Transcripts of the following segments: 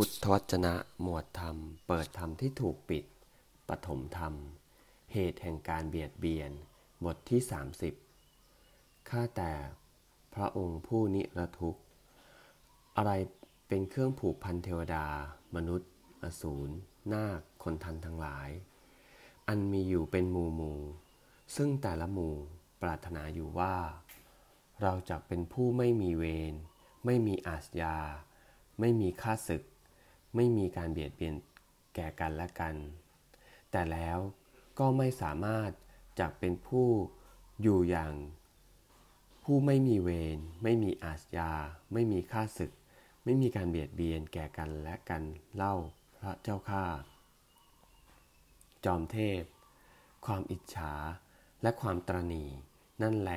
พุทธวจนะหมวดธรรม เปิดธรรมที่ถูกปิด ปฐมธรรม เหตุแห่งการเบียดเบียน บทที่ 30 ข้าแต่พระองค์ผู้นิรทุกข์ อะไรเป็นเครื่องผูกพันเทวดา มนุษย์ อสูร นาค คนทันทั้งหลาย อันมีอยู่เป็นหมู่หมู่ซึ่งแต่ละหมู่ปรารถนาอยู่ว่า เราจะเป็นผู้ไม่มีเวร ไม่มีอาสยาไม่มีค่าศึก ไม่มีการเบียดเบียนแก่กันและกัน แต่แล้วก็ไม่สามารถจักเป็นผู้อยู่อย่าง ผู้ไม่มีเวรไม่มีอาสยาไม่มีค่าศึก ไม่มีการเบียดเบียนแก่กันและกันเล่าพระเจ้าข้าจอมเทพ ความอิจฉาและความตรณีนั่นแหล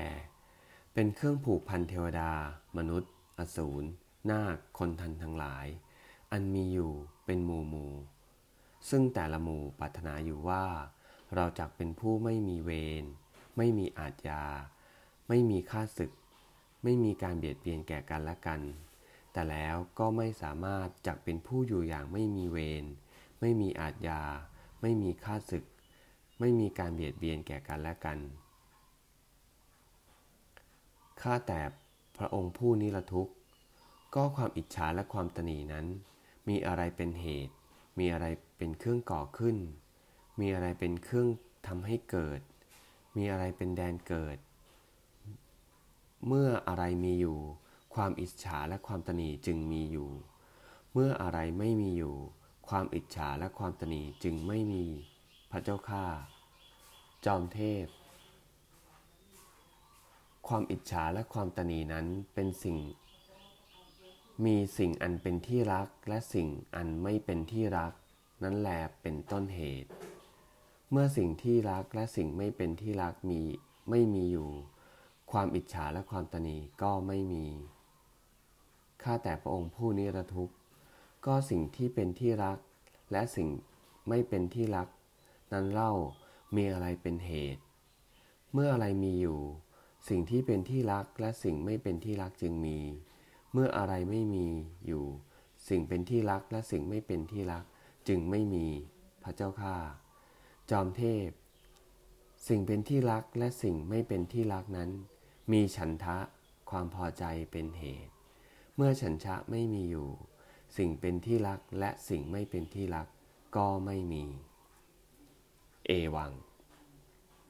เป็นเครื่องผูกพันเทวดา มนุษย์ อสูร นาค คนทันทั้งหลาย อันมีอยู่เป็นหมู่หมู่ ซึ่งแต่ละหมู่ปรารถนาอยู่ว่า เราจักเป็นผู้ไม่มีเวร ไม่มีอาทยา ไม่มีค่าศึก ไม่มีการเบียดเบียนแก่กันและกัน แต่แล้วก็ไม่สามารถจักเป็นผู้อยู่อย่างไม่มีเวร ไม่มีอาทยา ไม่มีค่าศึก ไม่มีการเบียดเบียนแก่กันและกัน ข้าแต่พระองค์ผู้นิรทุกข์ ก็ความอิจฉาและความตนีนั้น มีอะไรเป็นเหตุ มีอะไรเป็นเครื่องก่อขึ้น มีอะไรเป็นเครื่องทำให้เกิด มีอะไรเป็นแดนเกิด เมื่ออะไรมีอยู่ ความอิจฉาและความตนีจึงมีอยู่ เมื่ออะไรไม่มีอยู่ ความอิจฉาและความตนีจึงไม่มี พระเจ้าข้าจอมเทพ ความอิจฉาและความตนีนั้นเป็นสิ่ง มีสิ่งอันเป็นที่รักและสิ่งอันไม่เป็นที่รัก นั้นแลเป็นต้นเหตุ เมื่อสิ่งที่รักและสิ่งไม่เป็นที่รักมีไม่มีอยู่ ความอิจฉาและความตนีก็ไม่มี ข้าแต่พระองค์ผู้นิรทุกข์ ก็สิ่งที่เป็นที่รัก และสิ่งไม่เป็นที่รัก นั้นเล่ามีอะไรเป็นเหตุ เมื่ออะไรมีอยู่ สิ่งที่เป็นที่รักและสิ่งไม่เป็นที่รักจึงมี เมื่ออะไรไม่มีอยู่ สิ่งเป็นที่รักและสิ่งไม่เป็นที่รัก จึงไม่มีพระเจ้าข้าจอมเทพ สิ่งเป็นที่รักและสิ่งไม่เป็นที่รักนั้น มีฉันทะความพอใจเป็นเหตุ เมื่อฉันทะไม่มีอยู่ สิ่งเป็นที่รักและสิ่งไม่เป็นที่รักก็ไม่มี เอวัง